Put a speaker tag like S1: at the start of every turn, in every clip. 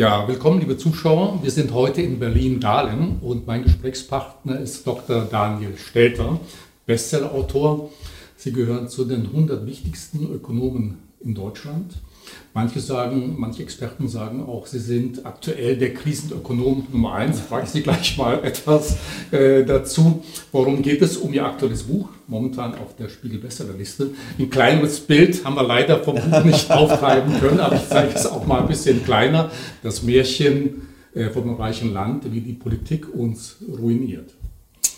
S1: Ja, willkommen, liebe Zuschauer. Wir sind heute in Berlin-Dahlem und mein Gesprächspartner ist Dr. Daniel Stelter, Bestsellerautor. Sie gehören zu den 100 wichtigsten Ökonomen in Deutschland. Manche sagen, manche Experten sagen auch, sie sind aktuell der Krisenökonom Nummer eins. Frage ich Sie gleich mal etwas äh, dazu. Worum geht es um Ihr aktuelles Buch? Momentan auf der Spiegel Bestsellerliste. Ein kleineres Bild haben wir leider vom Buch nicht auftreiben können, aber ich zeige es auch mal ein bisschen kleiner. Das Märchen äh, vom reichen Land, wie die Politik uns ruiniert.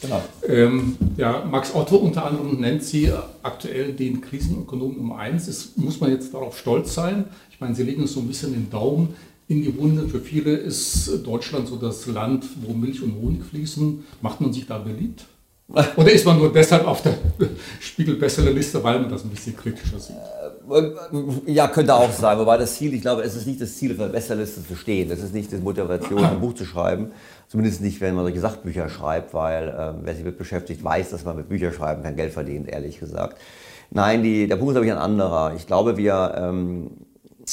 S1: Genau. Ähm, ja, Max Otto unter anderem nennt sie aktuell den Krisenökonom Nummer eins. Das muss man jetzt darauf stolz sein. Ich meine, sie legen so ein bisschen den Daumen in die Wunde. Für viele ist Deutschland so das Land, wo Milch und Honig fließen. Macht man sich da beliebt? Oder ist man nur deshalb auf der Spiegel-Bestsellerliste, weil man das ein bisschen kritischer sieht?
S2: Äh, ja, könnte auch sein. Wobei das Ziel, ich glaube, es ist nicht das Ziel, auf der Bestsellerliste zu stehen. Das ist nicht die Motivation, ein Buch zu schreiben. Zumindest nicht, wenn man solche Sachbücher schreibt, weil äh, wer sich mit beschäftigt, weiß, dass man mit Bücherschreiben kein Geld verdient, ehrlich gesagt. Nein, die, der Punkt ist, glaube ich, ein anderer. Ich glaube, wir ähm,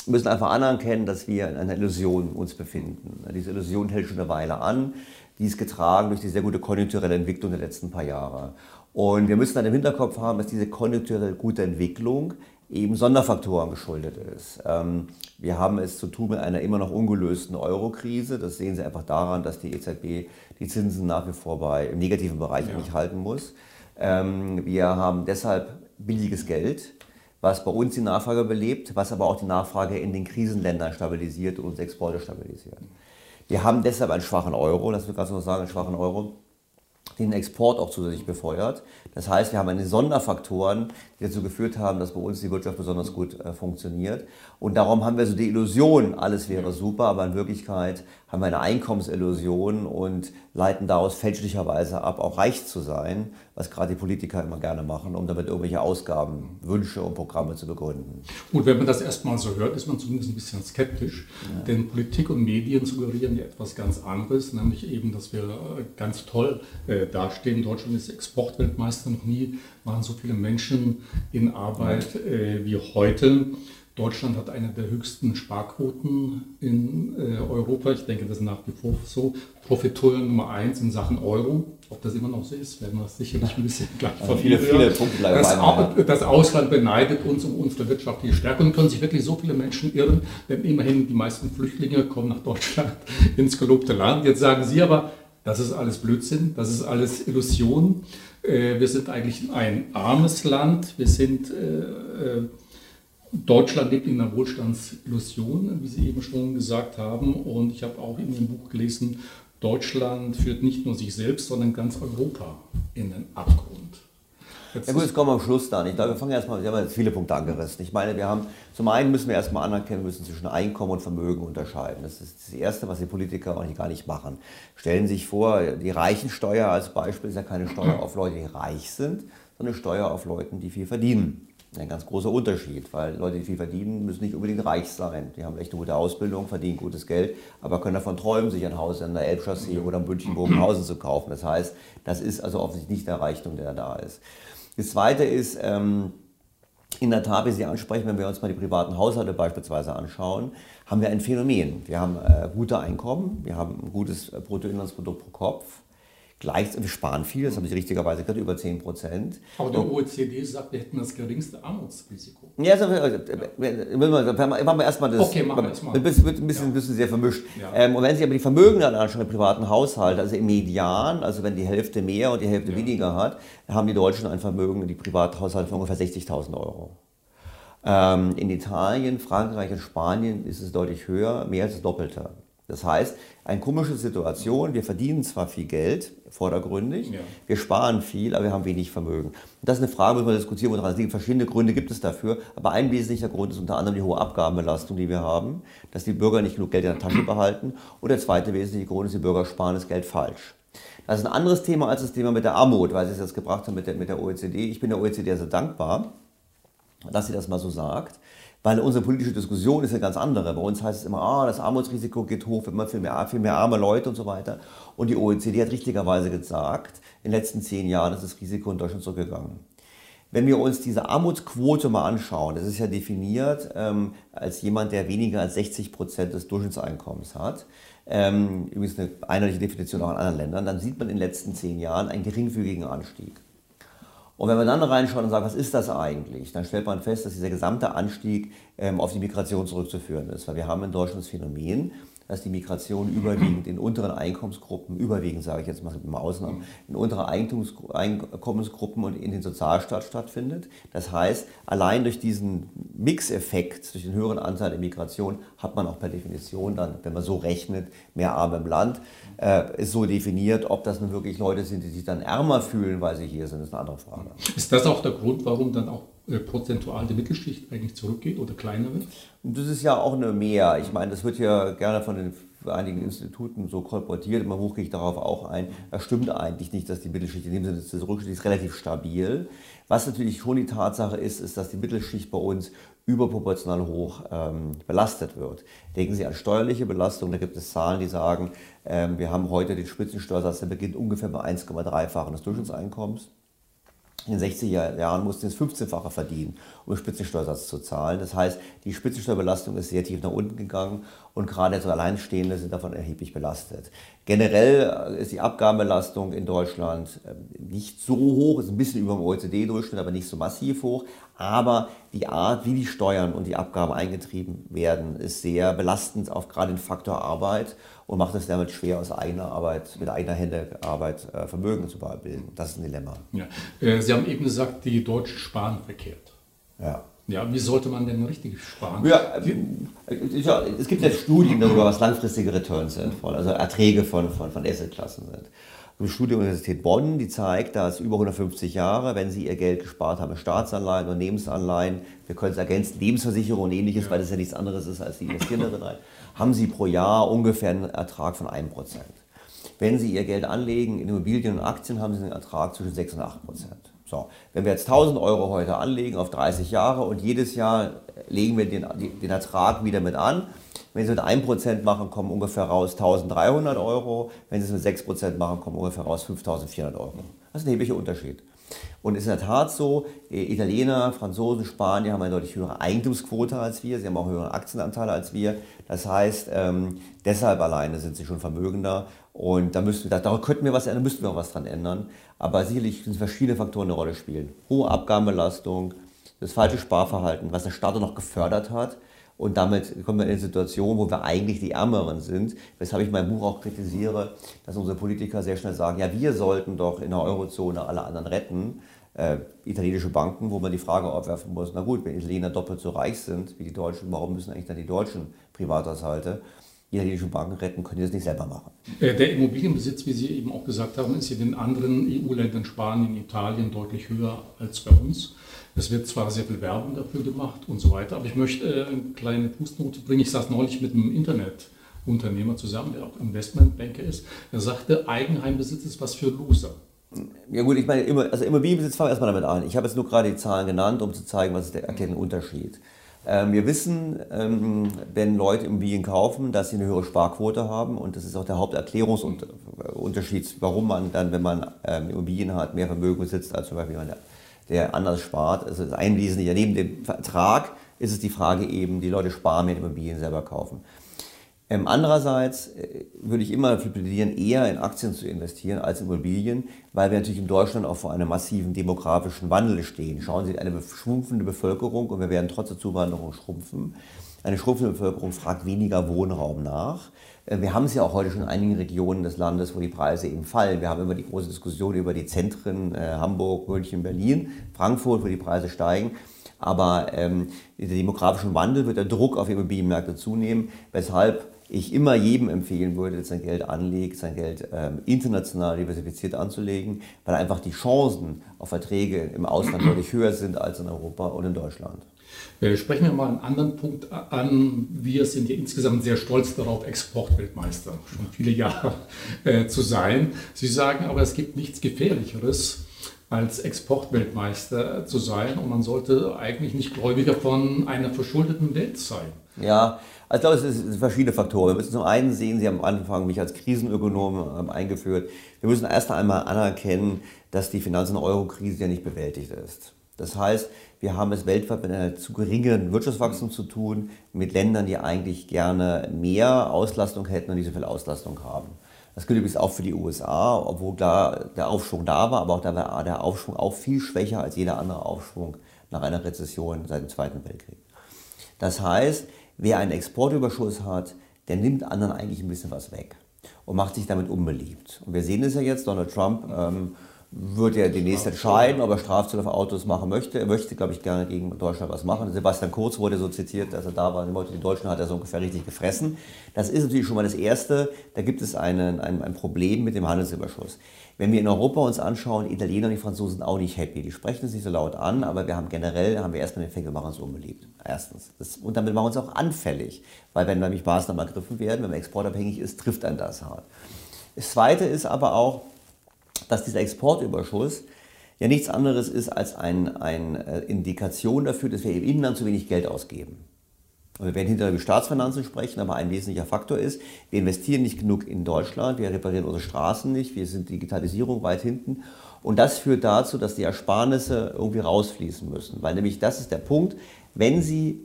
S2: müssen einfach anerkennen, dass wir in einer Illusion uns befinden. Diese Illusion hält schon eine Weile an. Die ist getragen durch die sehr gute konjunkturelle Entwicklung der letzten paar Jahre. Und wir müssen dann im Hinterkopf haben, dass diese konjunkturell gute Entwicklung eben Sonderfaktoren geschuldet ist. Ähm, wir haben es zu tun mit einer immer noch ungelösten Euro-Krise. Das sehen Sie einfach daran, dass die EZB die Zinsen nach wie vor bei, im negativen Bereich ja. nicht halten muss. Ähm, wir haben deshalb billiges Geld, was bei uns die Nachfrage belebt, was aber auch die Nachfrage in den Krisenländern stabilisiert und Exporte stabilisiert. Wir haben deshalb einen schwachen Euro, das will gerade so sagen, einen schwachen Euro den Export auch zusätzlich befeuert. Das heißt, wir haben eine Sonderfaktoren, die dazu geführt haben, dass bei uns die Wirtschaft besonders gut äh, funktioniert. Und darum haben wir so die Illusion, alles wäre super, aber in Wirklichkeit haben wir eine Einkommensillusion und leiten daraus fälschlicherweise ab, auch reich zu sein, was gerade die Politiker immer gerne machen, um damit irgendwelche Ausgaben, Wünsche und Programme zu begründen.
S1: Gut, wenn man das erstmal so hört, ist man zumindest ein bisschen skeptisch, ja. denn Politik und Medien suggerieren ja etwas ganz anderes, nämlich eben, dass wir äh, ganz toll äh, dastehen. Deutschland ist Exportweltmeister, noch nie waren so viele Menschen in Arbeit äh, wie heute. Deutschland hat eine der höchsten Sparquoten in äh, Europa. Ich denke, das ist nach wie vor so. Profiteur Nummer eins in Sachen Euro. Ob das immer noch so ist, werden wir sicherlich ein bisschen gleich
S2: also viele, viele Punkte bleiben
S1: das, das Ausland beneidet uns um unsere wirtschaftliche Stärke und können sich wirklich so viele Menschen irren, denn immerhin die meisten Flüchtlinge kommen nach Deutschland ins gelobte Land. Jetzt sagen Sie aber, das ist alles Blödsinn, das ist alles Illusion. Äh, wir sind eigentlich ein armes Land. Wir sind äh, äh Deutschland lebt in einer Wohlstandsillusion, wie Sie eben schon gesagt haben. Und ich habe auch in Ihrem Buch gelesen, Deutschland führt nicht nur sich selbst, sondern ganz Europa in den Abgrund.
S2: Jetzt ja gut, jetzt kommen wir am Schluss dann. Ich glaube, wir fangen erstmal, wir haben jetzt viele Punkte angerissen. Ich meine, wir haben, zum einen müssen wir erstmal anerkennen, müssen zwischen Einkommen und Vermögen unterscheiden. Das ist das Erste, was die Politiker auch gar nicht machen. Stellen Sie sich vor, die Reichensteuer als Beispiel ist ja keine Steuer auf Leute, die reich sind, sondern eine Steuer auf Leute, die viel verdienen. Ein ganz großer Unterschied, weil Leute, die viel verdienen, müssen nicht unbedingt reich sein. Die haben echt eine gute Ausbildung, verdienen gutes Geld, aber können davon träumen, sich ein Haus in der Elbchaussee oder in München-Bogenhausen zu kaufen. Das heißt, das ist also offensichtlich nicht der Reichtum, der da ist. Das Zweite ist, ähm, in der Tat, wie Sie ansprechen, wenn wir uns mal die privaten Haushalte beispielsweise anschauen, haben wir ein Phänomen. Wir haben äh, gute Einkommen, wir haben ein gutes äh, Bruttoinlandsprodukt pro Kopf, Gleich, wir sparen viel, das habe ich richtigerweise gesagt, über 10 Prozent.
S1: Aber der OECD sagt, wir hätten das geringste Armutsrisiko.
S2: Ja, also, äh, machen wir erstmal das. Okay, machen wir erstmal. Ein bisschen, ein bisschen, ja. bisschen sehr vermischt. Ja. Ähm, und wenn Sie aber die Vermögen dann anschauen, die privaten Haushalte, also im Median, also wenn die Hälfte mehr und die Hälfte ja. weniger hat, haben die Deutschen ein Vermögen, die Privathaushalte von ungefähr 60.000 Euro. Ähm, in Italien, Frankreich und Spanien ist es deutlich höher, mehr als das Doppelte. Das heißt, eine komische Situation, wir verdienen zwar viel Geld, vordergründig, ja. wir sparen viel, aber wir haben wenig Vermögen. Und das ist eine Frage, die wir diskutieren, woran es liegt. Verschiedene Gründe gibt es dafür, aber ein wesentlicher Grund ist unter anderem die hohe Abgabenbelastung, die wir haben, dass die Bürger nicht genug Geld in der Tasche behalten. Und der zweite wesentliche Grund ist, die Bürger sparen das Geld falsch. Das ist ein anderes Thema als das Thema mit der Armut, weil Sie es jetzt gebracht haben mit der, mit der OECD. Ich bin der OECD sehr dankbar, dass sie das mal so sagt. Weil unsere politische Diskussion ist eine ganz andere. Bei uns heißt es immer, ah, das Armutsrisiko geht hoch, haben viel mehr, viel mehr arme Leute und so weiter. Und die OECD hat richtigerweise gesagt, in den letzten zehn Jahren ist das Risiko in Deutschland zurückgegangen. Wenn wir uns diese Armutsquote mal anschauen, das ist ja definiert ähm, als jemand, der weniger als 60 Prozent des Durchschnittseinkommens hat, ähm, übrigens eine einheitliche Definition auch in anderen Ländern, dann sieht man in den letzten zehn Jahren einen geringfügigen Anstieg. Und wenn man dann reinschaut und sagt, was ist das eigentlich, dann stellt man fest, dass dieser gesamte Anstieg ähm, auf die Migration zurückzuführen ist. Weil wir haben in Deutschland das Phänomen, dass die Migration überwiegend in unteren Einkommensgruppen, überwiegend sage ich jetzt mal mit Ausnahmen, in unteren Einkommensgruppen und in den Sozialstaat stattfindet. Das heißt, allein durch diesen Mixeffekt, durch den höheren Anteil der Migration, hat man auch per Definition dann, wenn man so rechnet, mehr Arme im Land. Äh, ist so definiert, ob das nun wirklich Leute sind, die sich dann ärmer fühlen, weil sie hier sind, ist eine andere Frage.
S1: Ist das auch der Grund, warum dann auch prozentual die Mittelschicht eigentlich zurückgeht oder kleiner wird?
S2: Und das ist ja auch eine Mehr. Ich meine, das wird ja gerne von den einigen Instituten so kolportiert. Immer hoch gehe ich darauf auch ein. Das stimmt eigentlich nicht, dass die Mittelschicht in dem Sinne zurückgeht. Die ist relativ stabil. Was natürlich schon die Tatsache ist, ist, dass die Mittelschicht bei uns überproportional hoch ähm, belastet wird. Denken Sie an steuerliche Belastung. Da gibt es Zahlen, die sagen, ähm, wir haben heute den Spitzensteuersatz, der beginnt ungefähr bei 1,3-fachen des Durchschnittseinkommens. In den 60er Jahren mussten es 15-fache verdienen, um Spitzensteuersatz zu zahlen. Das heißt, die Spitzensteuerbelastung ist sehr tief nach unten gegangen und gerade so Alleinstehende sind davon erheblich belastet. Generell ist die Abgabenbelastung in Deutschland ähm, nicht so hoch, ist ein bisschen über dem OECD-Durchschnitt, aber nicht so massiv hoch. Aber die Art, wie die Steuern und die Abgaben eingetrieben werden, ist sehr belastend auf gerade den Faktor Arbeit und macht es damit schwer, aus eigener Arbeit, mit eigener Hände Arbeit äh, Vermögen zu bilden. Das ist ein Dilemma.
S1: Ja. Äh, Sie haben eben gesagt, die Deutschen sparen verkehrt. Ja. Ja, wie sollte man denn richtig sparen? Ja,
S2: es gibt ja Studien darüber, was langfristige Returns sind, also Erträge von, von, von Assetklassen sind. Eine Studie der Universität Bonn, die zeigt, dass über 150 Jahre, wenn Sie Ihr Geld gespart haben, Staatsanleihen, Unternehmensanleihen, wir können es ergänzen, Lebensversicherung und ähnliches, ja. weil das ja nichts anderes ist als die investierende rein, haben Sie pro Jahr ungefähr einen Ertrag von 1%. Wenn Sie Ihr Geld anlegen in Immobilien und Aktien, haben Sie einen Ertrag zwischen 6 und 8%. So, wenn wir jetzt 1000 Euro heute anlegen auf 30 Jahre und jedes Jahr legen wir den, den Ertrag wieder mit an, wenn Sie mit 1% machen, kommen ungefähr raus 1300 Euro. Wenn Sie es mit 6% machen, kommen ungefähr raus 5400 Euro. Das ist ein erheblicher Unterschied. Und es ist in der Tat so, äh, Italiener, Franzosen, Spanier haben eine deutlich höhere Eigentumsquote als wir. Sie haben auch höhere Aktienanteile als wir. Das heißt, ähm, deshalb alleine sind sie schon vermögender. Und da, müssen, da, da könnten wir was ändern, müssten wir auch was dran ändern. Aber sicherlich sind verschiedene Faktoren eine Rolle spielen. Hohe Abgabenbelastung, das falsche Sparverhalten, was der Staat noch gefördert hat. Und damit kommen wir in eine Situation, wo wir eigentlich die Ärmeren sind. Weshalb ich mein Buch auch kritisiere, dass unsere Politiker sehr schnell sagen, ja, wir sollten doch in der Eurozone alle anderen retten. Äh, italienische Banken, wo man die Frage aufwerfen muss, na gut, wenn Italiener doppelt so reich sind wie die Deutschen, warum müssen eigentlich dann die deutschen Privathaushalte italienische Banken retten, können die das nicht selber machen.
S1: Äh, der Immobilienbesitz, wie Sie eben auch gesagt haben, ist in den anderen EU-Ländern, Spanien, Italien deutlich höher als bei uns. Es wird zwar sehr viel Werbung dafür gemacht und so weiter, aber ich möchte äh, eine kleine Fußnote bringen. Ich saß neulich mit einem Internetunternehmer zusammen, der auch Investmentbanker ist. Er sagte, Eigenheimbesitz ist was für Loser.
S2: Ja gut, ich meine, also Immobilienbesitz fangen wir erstmal damit an. Ich habe jetzt nur gerade die Zahlen genannt, um zu zeigen, was ist der erklärende Unterschied. Ähm, wir wissen, ähm, wenn Leute Immobilien kaufen, dass sie eine höhere Sparquote haben und das ist auch der Haupterklärungsunterschied, warum man dann, wenn man ähm, Immobilien hat, mehr Vermögen besitzt, als zum Beispiel jemand, der anders spart. Also das ein wesentlicher, neben dem Vertrag ist es die Frage eben, die Leute sparen mehr Immobilien selber kaufen. Ähm, andererseits äh, würde ich immer dafür plädieren, eher in Aktien zu investieren als in Immobilien, weil wir natürlich in Deutschland auch vor einem massiven demografischen Wandel stehen. Schauen Sie, eine schrumpfende Bevölkerung und wir werden trotz der Zuwanderung schrumpfen. Eine schrumpfende Bevölkerung fragt weniger Wohnraum nach. Äh, wir haben es ja auch heute schon in einigen Regionen des Landes, wo die Preise eben fallen. Wir haben immer die große Diskussion über die Zentren äh, Hamburg, München, Berlin, Frankfurt, wo die Preise steigen. Aber ähm, der demografische Wandel wird der Druck auf Immobilienmärkte zunehmen, weshalb ich immer jedem empfehlen würde, der sein Geld anlegt, sein Geld ähm, international diversifiziert anzulegen, weil einfach die Chancen auf Erträge im Ausland deutlich höher sind als in Europa und in Deutschland.
S1: Äh, sprechen wir mal einen anderen Punkt an. Wir sind ja insgesamt sehr stolz darauf, Exportweltmeister schon viele Jahre äh, zu sein. Sie sagen aber, es gibt nichts Gefährlicheres als Exportweltmeister zu sein und man sollte eigentlich nicht Gläubiger von einer verschuldeten Welt sein.
S2: Ja, also ich glaube, es sind verschiedene Faktoren. Wir müssen zum einen sehen, Sie haben am Anfang mich als Krisenökonom ähm, eingeführt. Wir müssen erst einmal anerkennen, dass die Finanz- und Euro-Krise ja nicht bewältigt ist. Das heißt, wir haben es weltweit mit einem zu geringen Wirtschaftswachstum zu tun, mit Ländern, die eigentlich gerne mehr Auslastung hätten und nicht so viel Auslastung haben. Das gilt übrigens auch für die USA, obwohl da der Aufschwung da war, aber auch da war der Aufschwung auch viel schwächer als jeder andere Aufschwung nach einer Rezession seit dem Zweiten Weltkrieg. Das heißt, wer einen Exportüberschuss hat, der nimmt anderen eigentlich ein bisschen was weg und macht sich damit unbeliebt. Und wir sehen es ja jetzt, Donald Trump ähm, wird ja demnächst entscheiden, ob er Strafzölle für Autos machen möchte. Er möchte, glaube ich, gerne gegen Deutschland was machen. Sebastian Kurz wurde so zitiert, dass er da war. Die Deutschen hat er so ungefähr richtig gefressen. Das ist natürlich schon mal das Erste. Da gibt es einen, ein, ein Problem mit dem Handelsüberschuss. Wenn wir in Europa uns anschauen, Italiener und die Franzosen sind auch nicht happy. Die sprechen es nicht so laut an, aber wir haben generell, haben wir erstmal den Effekt, wir machen uns unbeliebt. Erstens. Das, und damit machen wir uns auch anfällig. Weil wenn nämlich Maßnahmen ergriffen werden, wenn man exportabhängig ist, trifft einen das hart. Das Zweite ist aber auch, dass dieser Exportüberschuss ja nichts anderes ist als eine ein äh, Indikation dafür, dass wir im Inland zu wenig Geld ausgeben. Und wir werden hinterher über Staatsfinanzen sprechen, aber ein wesentlicher Faktor ist, wir investieren nicht genug in Deutschland, wir reparieren unsere Straßen nicht, wir sind Digitalisierung weit hinten. Und das führt dazu, dass die Ersparnisse irgendwie rausfließen müssen. Weil nämlich das ist der Punkt, wenn Sie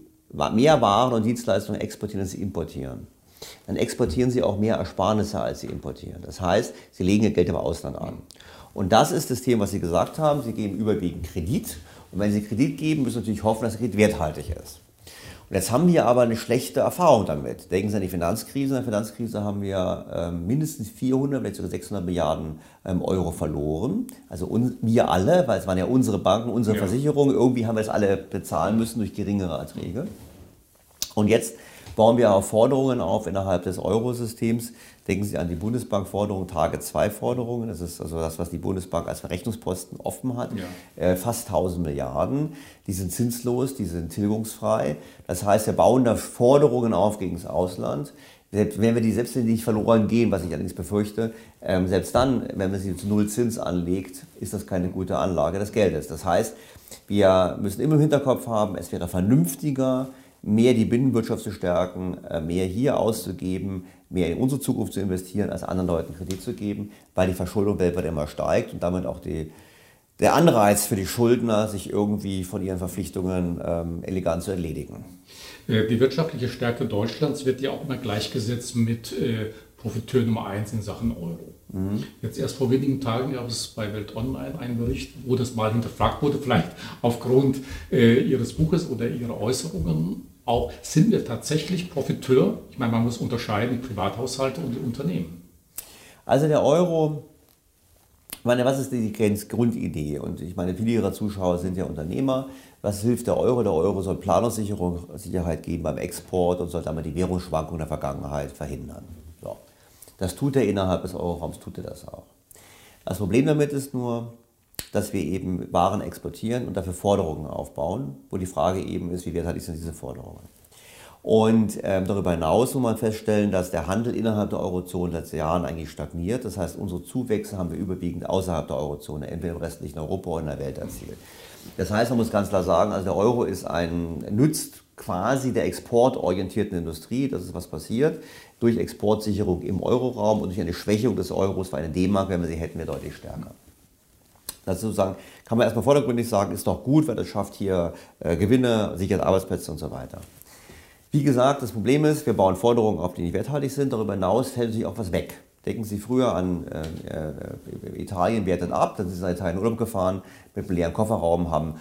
S2: mehr Waren und Dienstleistungen exportieren, als Sie importieren, dann exportieren sie auch mehr Ersparnisse, als sie importieren. Das heißt, sie legen ihr Geld im Ausland an. Und das ist das Thema, was Sie gesagt haben. Sie geben überwiegend Kredit. Und wenn Sie Kredit geben, müssen Sie natürlich hoffen, dass der Kredit werthaltig ist. Und jetzt haben wir aber eine schlechte Erfahrung damit. Denken Sie an die Finanzkrise. In der Finanzkrise haben wir ähm, mindestens 400, vielleicht sogar 600 Milliarden ähm, Euro verloren. Also un, wir alle, weil es waren ja unsere Banken, unsere ja. Versicherungen. Irgendwie haben wir es alle bezahlen müssen durch geringere Erträge. Und jetzt bauen wir auch Forderungen auf innerhalb des Eurosystems. Denken Sie an die Bundesbank-Forderung, Tage-2-Forderungen. Das ist also das, was die Bundesbank als Verrechnungsposten offen hat. Ja. Äh, fast 1000 Milliarden. Die sind zinslos, die sind tilgungsfrei. Das heißt, wir bauen da Forderungen auf gegen das Ausland. Selbst wenn wir die selbst wenn die nicht verloren gehen, was ich allerdings befürchte, ähm, selbst dann, wenn man sie zu Null Zins anlegt, ist das keine gute Anlage des Geldes. Das heißt, wir müssen immer im Hinterkopf haben, es wäre vernünftiger, mehr die Binnenwirtschaft zu stärken, äh, mehr hier auszugeben, mehr in unsere Zukunft zu investieren, als anderen Leuten Kredit zu geben, weil die Verschuldung weltweit immer steigt und damit auch die, der Anreiz für die Schuldner, sich irgendwie von ihren Verpflichtungen ähm, elegant zu erledigen.
S1: Äh, die wirtschaftliche Stärke Deutschlands wird ja auch immer gleichgesetzt mit äh, Profiteur Nummer eins in Sachen Euro. Mhm. Jetzt erst vor wenigen Tagen gab es bei Welt Online einen Bericht, wo das mal hinterfragt wurde, vielleicht aufgrund äh, Ihres Buches oder Ihrer Äußerungen auch, sind wir tatsächlich Profiteur? Ich meine, man muss unterscheiden, Privathaushalte und die Unternehmen.
S2: Also der Euro, ich meine, was ist die Grundidee? Und ich meine, viele Ihrer Zuschauer sind ja Unternehmer. Was hilft der Euro? Der Euro soll Planungssicherheit geben beim Export und soll damit die Währungsschwankungen der Vergangenheit verhindern. So. Das tut er innerhalb des Euroraums, tut er das auch. Das Problem damit ist nur, dass wir eben Waren exportieren und dafür Forderungen aufbauen, wo die Frage eben ist, wie werthaltig sind diese Forderungen. Und ähm, darüber hinaus muss man feststellen, dass der Handel innerhalb der Eurozone seit Jahren eigentlich stagniert. Das heißt, unsere Zuwächse haben wir überwiegend außerhalb der Eurozone, entweder im restlichen Europa oder in der Welt erzielt. Das heißt, man muss ganz klar sagen, also der Euro ist ein, nützt quasi der exportorientierten Industrie, das ist was passiert, durch Exportsicherung im Euroraum und durch eine Schwächung des Euros, weil eine D-Mark, wenn wir sie hätten, wäre deutlich stärker. Das sozusagen, kann man erstmal vordergründig sagen, ist doch gut, weil das schafft hier äh, Gewinne, sichert Arbeitsplätze und so weiter. Wie gesagt, das Problem ist, wir bauen Forderungen auf, die nicht werthaltig sind. Darüber hinaus fällt sich auch was weg. Denken Sie früher an äh, äh, Italien wertet ab, dann sind Sie nach Italien Urlaub gefahren mit einem leeren Kofferraum, haben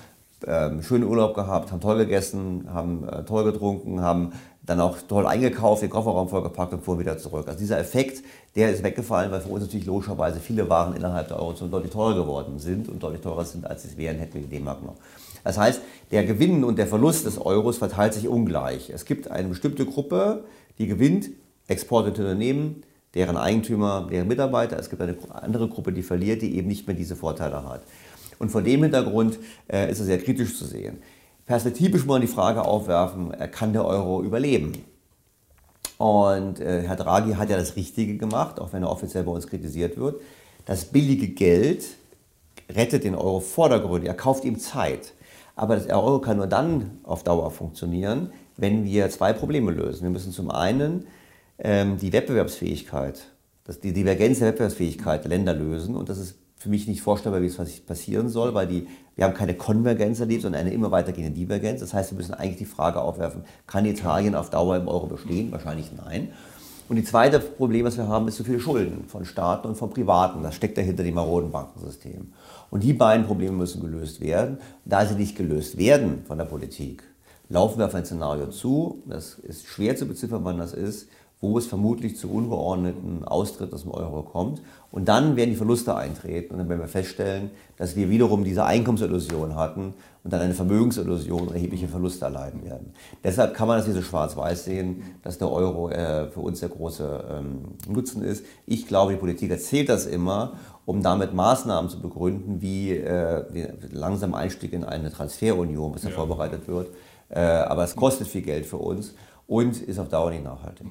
S2: ähm, schönen Urlaub gehabt, haben toll gegessen, haben äh, toll getrunken, haben dann auch toll eingekauft, den Kofferraum vollgepackt und fuhren wieder zurück. Also dieser Effekt, der ist weggefallen, weil für uns natürlich logischerweise viele Waren innerhalb der Eurozone deutlich teurer geworden sind und deutlich teurer sind, als sie es wären, hätten wir die D-Mark noch. Das heißt, der Gewinn und der Verlust des Euros verteilt sich ungleich. Es gibt eine bestimmte Gruppe, die gewinnt, exportierte Unternehmen, deren Eigentümer, deren Mitarbeiter. Es gibt eine andere Gruppe, die verliert, die eben nicht mehr diese Vorteile hat. Und vor dem Hintergrund äh, ist es sehr kritisch zu sehen. Perspektivisch muss man die Frage aufwerfen, äh, kann der Euro überleben? Und äh, Herr Draghi hat ja das Richtige gemacht, auch wenn er offiziell bei uns kritisiert wird. Das billige Geld rettet den Euro vordergründig, er kauft ihm Zeit. Aber der Euro kann nur dann auf Dauer funktionieren, wenn wir zwei Probleme lösen. Wir müssen zum einen ähm, die Wettbewerbsfähigkeit, das, die Divergenz der Wettbewerbsfähigkeit der Länder lösen. Und das ist für mich nicht vorstellbar, wie es passieren soll, weil die, wir haben keine Konvergenz erlebt, sondern eine immer weitergehende Divergenz. Das heißt, wir müssen eigentlich die Frage aufwerfen, kann Italien auf Dauer im Euro bestehen? Wahrscheinlich nein. Und die zweite Problem, was wir haben, ist zu viele Schulden von Staaten und von Privaten. Das steckt dahinter dem maroden Bankensystem. Und die beiden Probleme müssen gelöst werden. Da sie nicht gelöst werden von der Politik, laufen wir auf ein Szenario zu. Das ist schwer zu beziffern, wann das ist wo es vermutlich zu ungeordneten Austritt aus dem Euro kommt. Und dann werden die Verluste eintreten und dann werden wir feststellen, dass wir wiederum diese Einkommensillusion hatten und dann eine Vermögensillusion und erhebliche Verluste erleiden werden. Deshalb kann man das hier so schwarz-weiß sehen, dass der Euro äh, für uns der große ähm, Nutzen ist. Ich glaube, die Politik erzählt das immer, um damit Maßnahmen zu begründen, wie äh, langsam Einstieg in eine Transferunion, was da ja. vorbereitet wird. Äh, aber es kostet viel Geld für uns und ist auf Dauer nicht nachhaltig.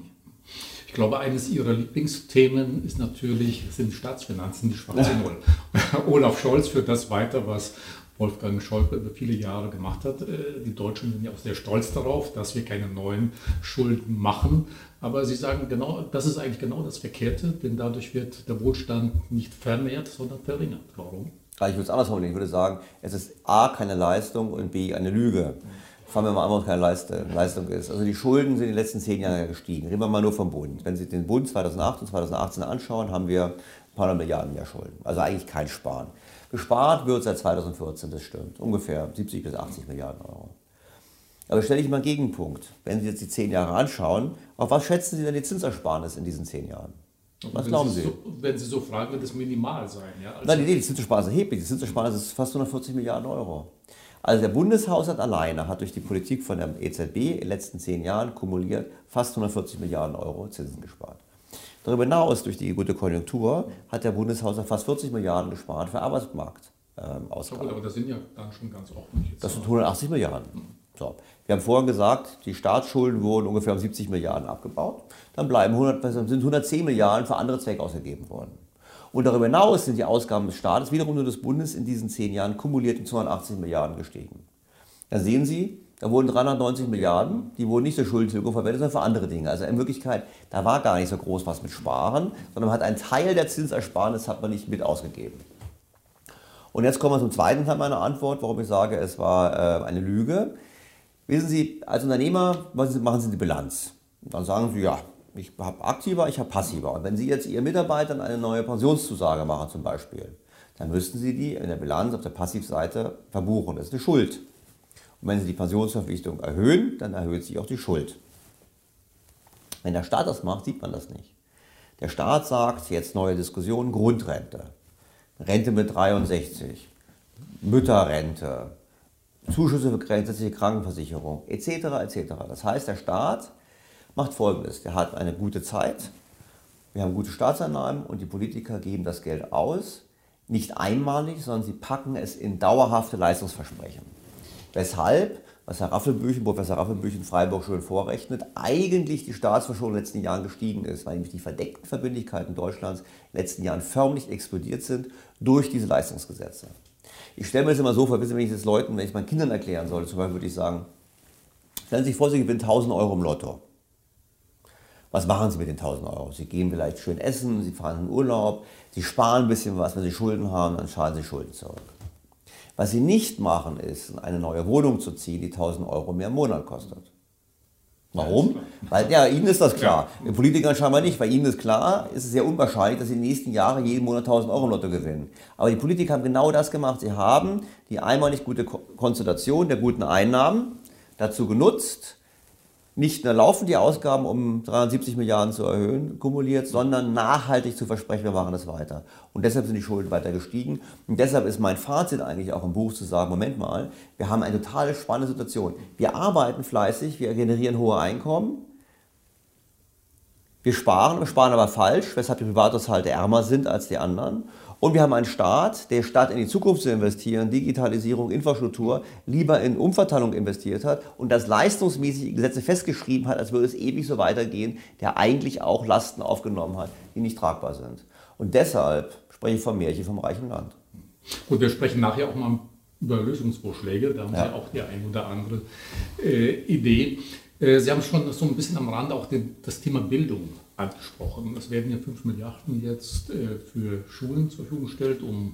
S1: Ich glaube, eines Ihrer Lieblingsthemen ist natürlich, sind Staatsfinanzen, die schwarze Null. Olaf Scholz führt das weiter, was Wolfgang Schäuble über viele Jahre gemacht hat. Äh, die Deutschen sind ja auch sehr stolz darauf, dass wir keine neuen Schulden machen. Aber Sie sagen genau, das ist eigentlich genau das Verkehrte, denn dadurch wird der Wohlstand nicht vermehrt, sondern verringert. Warum?
S2: Ich würde es anders formulieren. Ich würde sagen, es ist A, keine Leistung und B, eine Lüge. Mhm fangen wir mal an, was keine Leistung ist. Also die Schulden sind in den letzten zehn Jahren gestiegen. Reden wir mal nur vom Bund. Wenn Sie den Bund 2008 und 2018 anschauen, haben wir ein paar Milliarden mehr Schulden. Also eigentlich kein Sparen. Gespart wird seit 2014, das stimmt. Ungefähr 70 bis 80 Milliarden Euro. Aber stelle ich mal einen Gegenpunkt. Wenn Sie jetzt die zehn Jahre anschauen, auf was schätzen Sie denn die Zinsersparnis in diesen zehn Jahren?
S1: Was glauben Sie? So, wenn Sie so fragen, wird es minimal sein. Ja?
S2: Also Nein, die, die Zinsersparnis ist erheblich. Die Zinsersparnis ist fast 140 Milliarden Euro. Also der Bundeshaushalt alleine hat durch die Politik von der EZB in den letzten zehn Jahren kumuliert fast 140 Milliarden Euro Zinsen gespart. Darüber hinaus, durch die gute Konjunktur, hat der Bundeshaushalt fast 40 Milliarden gespart für Arbeitsmarkt.
S1: Ähm, Ausgaben. aber das sind ja dann schon ganz ordentlich.
S2: Das sind 180 Milliarden. So. Wir haben vorhin gesagt, die Staatsschulden wurden ungefähr um 70 Milliarden abgebaut. Dann bleiben 100, sind 110 Milliarden für andere Zwecke ausgegeben worden. Und darüber hinaus sind die Ausgaben des Staates, wiederum nur des Bundes, in diesen zehn Jahren kumuliert um 280 Milliarden gestiegen. Da sehen Sie, da wurden 390 Milliarden, die wurden nicht zur Schuldentilgung verwendet, sondern für andere Dinge. Also in Wirklichkeit, da war gar nicht so groß was mit Sparen, sondern man hat einen Teil der Zinsersparnis hat man nicht mit ausgegeben. Und jetzt kommen wir zum zweiten Teil meiner Antwort, warum ich sage, es war äh, eine Lüge. Wissen Sie, als Unternehmer machen Sie die Bilanz. Dann sagen Sie, ja, ich habe aktiver, ich habe passiver. Und wenn Sie jetzt Ihren Mitarbeitern eine neue Pensionszusage machen zum Beispiel, dann müssten Sie die in der Bilanz auf der Passivseite verbuchen. Das ist eine Schuld. Und wenn Sie die Pensionsverpflichtung erhöhen, dann erhöht sich auch die Schuld. Wenn der Staat das macht, sieht man das nicht. Der Staat sagt, jetzt neue Diskussion, Grundrente, Rente mit 63, Mütterrente, Zuschüsse für gesetzliche Krankenversicherung, etc. etc. Das heißt, der Staat macht Folgendes. Der hat eine gute Zeit, wir haben gute Staatseinnahmen und die Politiker geben das Geld aus, nicht einmalig, sondern sie packen es in dauerhafte Leistungsversprechen. Weshalb, was Herr Raffelbüchen, Professor Raffelbüchen in Freiburg schon vorrechnet, eigentlich die Staatsverschuldung in den letzten Jahren gestiegen ist, weil nämlich die verdeckten Verbindlichkeiten Deutschlands in den letzten Jahren förmlich explodiert sind durch diese Leistungsgesetze. Ich stelle mir das immer so vor, wenn ich das Leuten, wenn ich meinen Kindern erklären sollte, zum Beispiel würde ich sagen, stellen Sie sich vor, Sie gewinnen 1000 Euro im Lotto. Was machen Sie mit den 1000 Euro? Sie gehen vielleicht schön essen, Sie fahren in den Urlaub, Sie sparen ein bisschen was, wenn Sie Schulden haben, dann zahlen Sie Schulden zurück. Was Sie nicht machen, ist, eine neue Wohnung zu ziehen, die 1000 Euro mehr im Monat kostet. Warum? Weil ja, Ihnen ist das klar. Den Politikern scheinbar nicht. Bei Ihnen ist klar, ist es sehr unwahrscheinlich, dass Sie in den nächsten Jahren jeden Monat 1000 Euro im Lotto gewinnen. Aber die Politiker haben genau das gemacht. Sie haben die einmalig gute Konstellation der guten Einnahmen dazu genutzt, nicht nur laufen die Ausgaben um 370 Milliarden zu erhöhen, kumuliert, sondern nachhaltig zu versprechen, wir machen das weiter. Und deshalb sind die Schulden weiter gestiegen. Und deshalb ist mein Fazit eigentlich auch im Buch zu sagen, Moment mal, wir haben eine total spannende Situation. Wir arbeiten fleißig, wir generieren hohe Einkommen, wir sparen, wir sparen aber falsch, weshalb die Privathaushalte ärmer sind als die anderen. Und wir haben einen Staat, der statt in die Zukunft zu investieren, Digitalisierung, Infrastruktur, lieber in Umverteilung investiert hat und das leistungsmäßig Gesetze festgeschrieben hat, als würde es ewig so weitergehen, der eigentlich auch Lasten aufgenommen hat, die nicht tragbar sind. Und deshalb spreche ich vom Märchen vom reichen Land.
S1: Gut, wir sprechen nachher auch mal über Lösungsvorschläge. Da haben ja. Sie auch die ein oder andere äh, Idee. Äh, Sie haben schon so ein bisschen am Rand auch den, das Thema Bildung angesprochen. Es werden ja 5 Milliarden jetzt äh, für Schulen zur Verfügung gestellt, um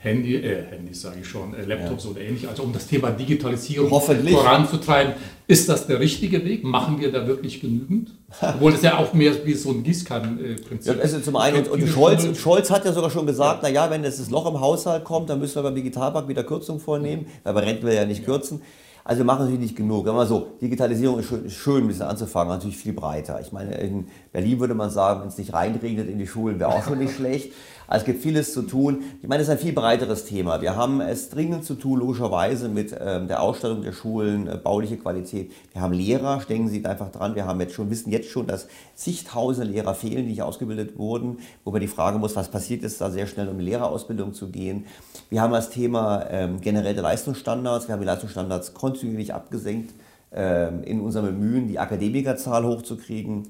S1: Handy, äh, Handys sage ich schon, äh, Laptops ja. oder ähnlich, also um das Thema Digitalisierung
S2: voranzutreiben.
S1: Ist das der richtige Weg? Machen wir da wirklich genügend? Obwohl es ja auch mehr wie so ein Gießkannenprinzip
S2: ja, ist. Zum einen, und, und Scholz, Scholz, hat ja sogar schon gesagt, ja. naja, wenn das Loch im Haushalt kommt, dann müssen wir beim Digitalpakt wieder Kürzungen vornehmen, weil bei Renten will ja nicht kürzen. Also machen natürlich nicht genug. Man so, Digitalisierung ist schön, ist schön, ein bisschen anzufangen, natürlich viel breiter. Ich meine, in Berlin würde man sagen, wenn es nicht reinregnet in die Schulen, wäre auch schon nicht schlecht. Also es gibt vieles zu tun. Ich meine, es ist ein viel breiteres Thema. Wir haben es dringend zu tun, logischerweise, mit ähm, der Ausstattung der Schulen, äh, bauliche Qualität. Wir haben Lehrer, denken Sie einfach dran. Wir haben jetzt schon, wissen jetzt schon, dass zigtausende Lehrer fehlen, die nicht ausgebildet wurden, wo man die Frage muss, was passiert ist, da sehr schnell um die Lehrerausbildung zu gehen. Wir haben das Thema ähm, generelle Leistungsstandards. Wir haben die Leistungsstandards kontinuierlich abgesenkt ähm, in unserem Bemühen, die Akademikerzahl hochzukriegen.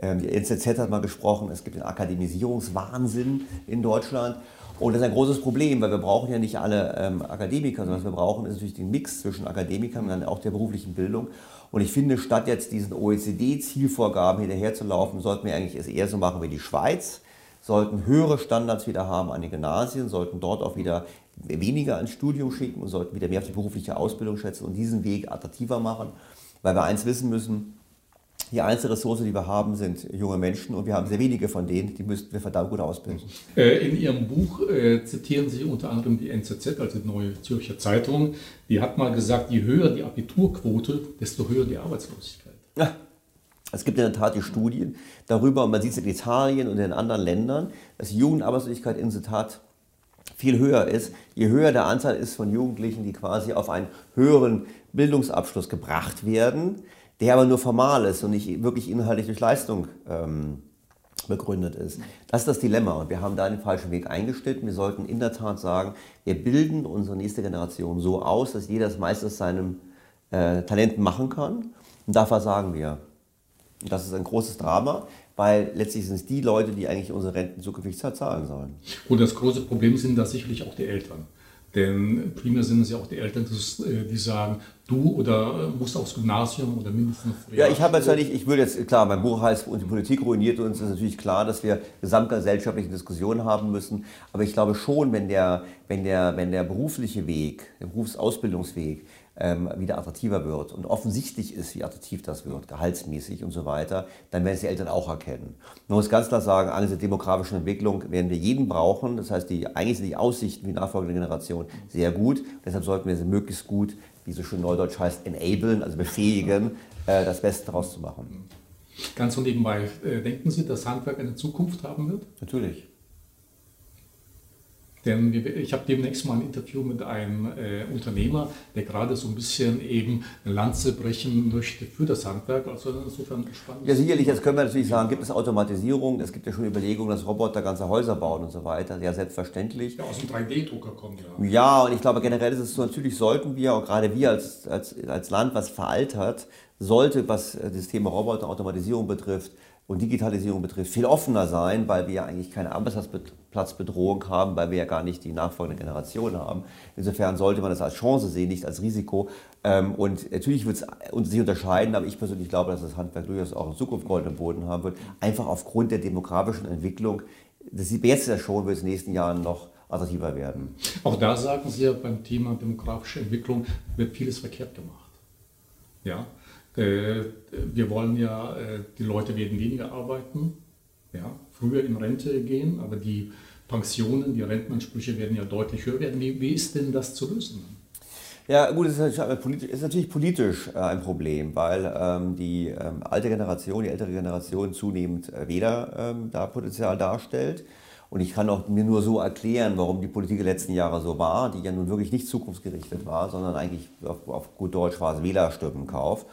S2: Ähm, die NZZ hat mal gesprochen, es gibt einen Akademisierungswahnsinn in Deutschland. Und das ist ein großes Problem, weil wir brauchen ja nicht alle ähm, Akademiker, sondern was wir brauchen, ist natürlich den Mix zwischen Akademikern und dann auch der beruflichen Bildung. Und ich finde, statt jetzt diesen OECD-Zielvorgaben hinterherzulaufen, sollten wir eigentlich es eher so machen wie die Schweiz, sollten höhere Standards wieder haben an den Gymnasien, sollten dort auch wieder weniger ans Studium schicken und sollten wieder mehr auf die berufliche Ausbildung schätzen und diesen Weg attraktiver machen. Weil wir eins wissen müssen, die einzige Ressource, die wir haben, sind junge Menschen und wir haben sehr wenige von denen, die müssten wir verdammt gut ausbilden.
S1: Äh, in Ihrem Buch äh, zitieren Sie unter anderem die NZZ, also die Neue Zürcher Zeitung. Die hat mal gesagt, je höher die Abiturquote, desto höher die Arbeitslosigkeit.
S2: Ja. Es gibt in der Tat die Studien darüber, und man sieht es in Italien und in anderen Ländern, dass die Jugendarbeitslosigkeit in der Tat viel höher ist, je höher der Anteil ist von Jugendlichen, die quasi auf einen höheren Bildungsabschluss gebracht werden, der aber nur formal ist und nicht wirklich inhaltlich durch Leistung ähm, begründet ist. Das ist das Dilemma und wir haben da den falschen Weg eingestellt. Wir sollten in der Tat sagen, wir bilden unsere nächste Generation so aus, dass jeder das meiste aus seinem äh, Talent machen kann und da versagen wir. Und das ist ein großes Drama, weil letztlich sind es die Leute, die eigentlich unsere Renten zukünftig zahlen sollen.
S1: Und das große Problem sind da sicherlich auch die Eltern. Denn primär sind es ja auch die Eltern, äh, die sagen, du oder äh, musst aufs Gymnasium oder mindestens.
S2: Ja, ich habe jetzt nicht, ich würde jetzt, klar, mein Buch heißt, und die Politik ruiniert uns, ist natürlich klar, dass wir gesamtgesellschaftliche Diskussionen haben müssen. Aber ich glaube schon, wenn der, wenn der, wenn der berufliche Weg, der Berufsausbildungsweg, ähm, wieder attraktiver wird und offensichtlich ist, wie attraktiv das wird, gehaltsmäßig und so weiter, dann werden es die Eltern auch erkennen. Man muss ganz klar sagen, angesichts der demografischen Entwicklung werden wir jeden brauchen. Das heißt, die, eigentlich sind die Aussichten für die nachfolgende Generation sehr gut. Deshalb sollten wir sie möglichst gut, wie so schön neudeutsch heißt, enablen, also befähigen, äh, das Beste daraus zu machen.
S1: Ganz so nebenbei, äh, denken Sie, dass Handwerk eine Zukunft haben wird?
S2: Natürlich.
S1: Denn ich habe demnächst mal ein Interview mit einem äh, Unternehmer, der gerade so ein bisschen eben eine Lanze brechen möchte für das Handwerk. Also insofern
S2: spannend. Ja, sicherlich. Jetzt können wir natürlich sagen, gibt es Automatisierung? Es gibt ja schon Überlegungen, dass Roboter ganze Häuser bauen und so weiter. Ja, selbstverständlich.
S1: Ja, aus dem 3D-Drucker kommt
S2: ja. Ja, und ich glaube generell ist es so, natürlich sollten wir, auch gerade wir als, als, als Land, was veraltert, sollte, was das Thema Roboter, Automatisierung betrifft, und Digitalisierung betrifft, viel offener sein, weil wir ja eigentlich keine Arbeitsplatzbedrohung haben, weil wir ja gar nicht die nachfolgende Generation haben. Insofern sollte man das als Chance sehen, nicht als Risiko. Ähm, und natürlich wird es sich unterscheiden, aber ich persönlich glaube, dass das Handwerk durchaus auch in Zukunft goldenen Boden haben wird, einfach aufgrund der demografischen Entwicklung. Das sieht man jetzt ja schon, wird es in den nächsten Jahren noch attraktiver werden.
S1: Auch da sagen Sie ja beim Thema demografische Entwicklung wird vieles verkehrt gemacht. Ja, wir wollen ja, äh, die Leute werden weniger arbeiten, ja, früher in Rente gehen, aber die Pensionen, die Rentenansprüche werden ja deutlich höher werden. Wie, wie ist denn das zu lösen?
S2: Ja, gut, es ist, natürlich politisch äh, ein Problem, weil ähm, die ähm, alte Generation, die ältere Generation zunehmend äh, weder ähm, da Potenzial darstellt. Und ich kann auch mir nur so erklären, warum die Politik der letzten Jahre so war, die ja nun wirklich nicht zukunftsgerichtet war, sondern eigentlich auf, auf gut Deutsch war es Wählerstimmenkauf.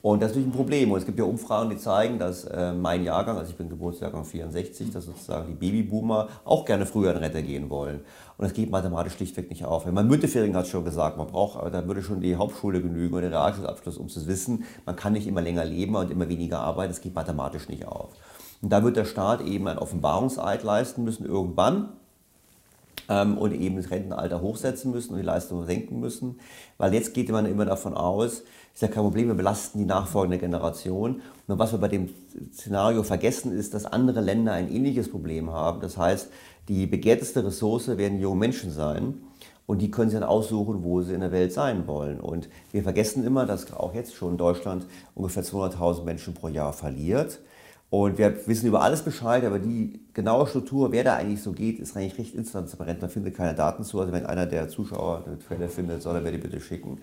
S2: Und das ist natürlich ein Problem. Und es gibt ja Umfragen, die zeigen, dass äh, mein Jahrgang, also ich bin Geburtsjahrgang 64, dass sozusagen die Babyboomer auch gerne früher in Rente gehen wollen. Und das geht mathematisch schlichtweg nicht auf. Mein Müntefering hat schon gesagt, man braucht, da würde schon die Hauptschule genügen oder der Realschulabschluss, um zu wissen, man kann nicht immer länger leben und immer weniger arbeiten. Das geht mathematisch nicht auf. Und da wird der Staat eben einen Offenbarungseid leisten müssen irgendwann ähm, und eben das Rentenalter hochsetzen müssen und die Leistungen senken müssen. Weil jetzt geht man immer davon aus, ist ja kein Problem, wir belasten die nachfolgende Generation. Und was wir bei dem Szenario vergessen ist, dass andere Länder ein ähnliches Problem haben. Das heißt, die begehrteste Ressource werden junge Menschen sein. Und die können sich dann aussuchen, wo sie in der Welt sein wollen. Und wir vergessen immer, dass auch jetzt schon Deutschland ungefähr 200.000 Menschen pro Jahr verliert. Und wir wissen über alles Bescheid, aber die genaue Struktur, wer da eigentlich so geht, ist eigentlich recht intransparent. Man findet keine Daten zu. Also wenn einer der Zuschauer eine Quelle findet, soll er mir die bitte schicken.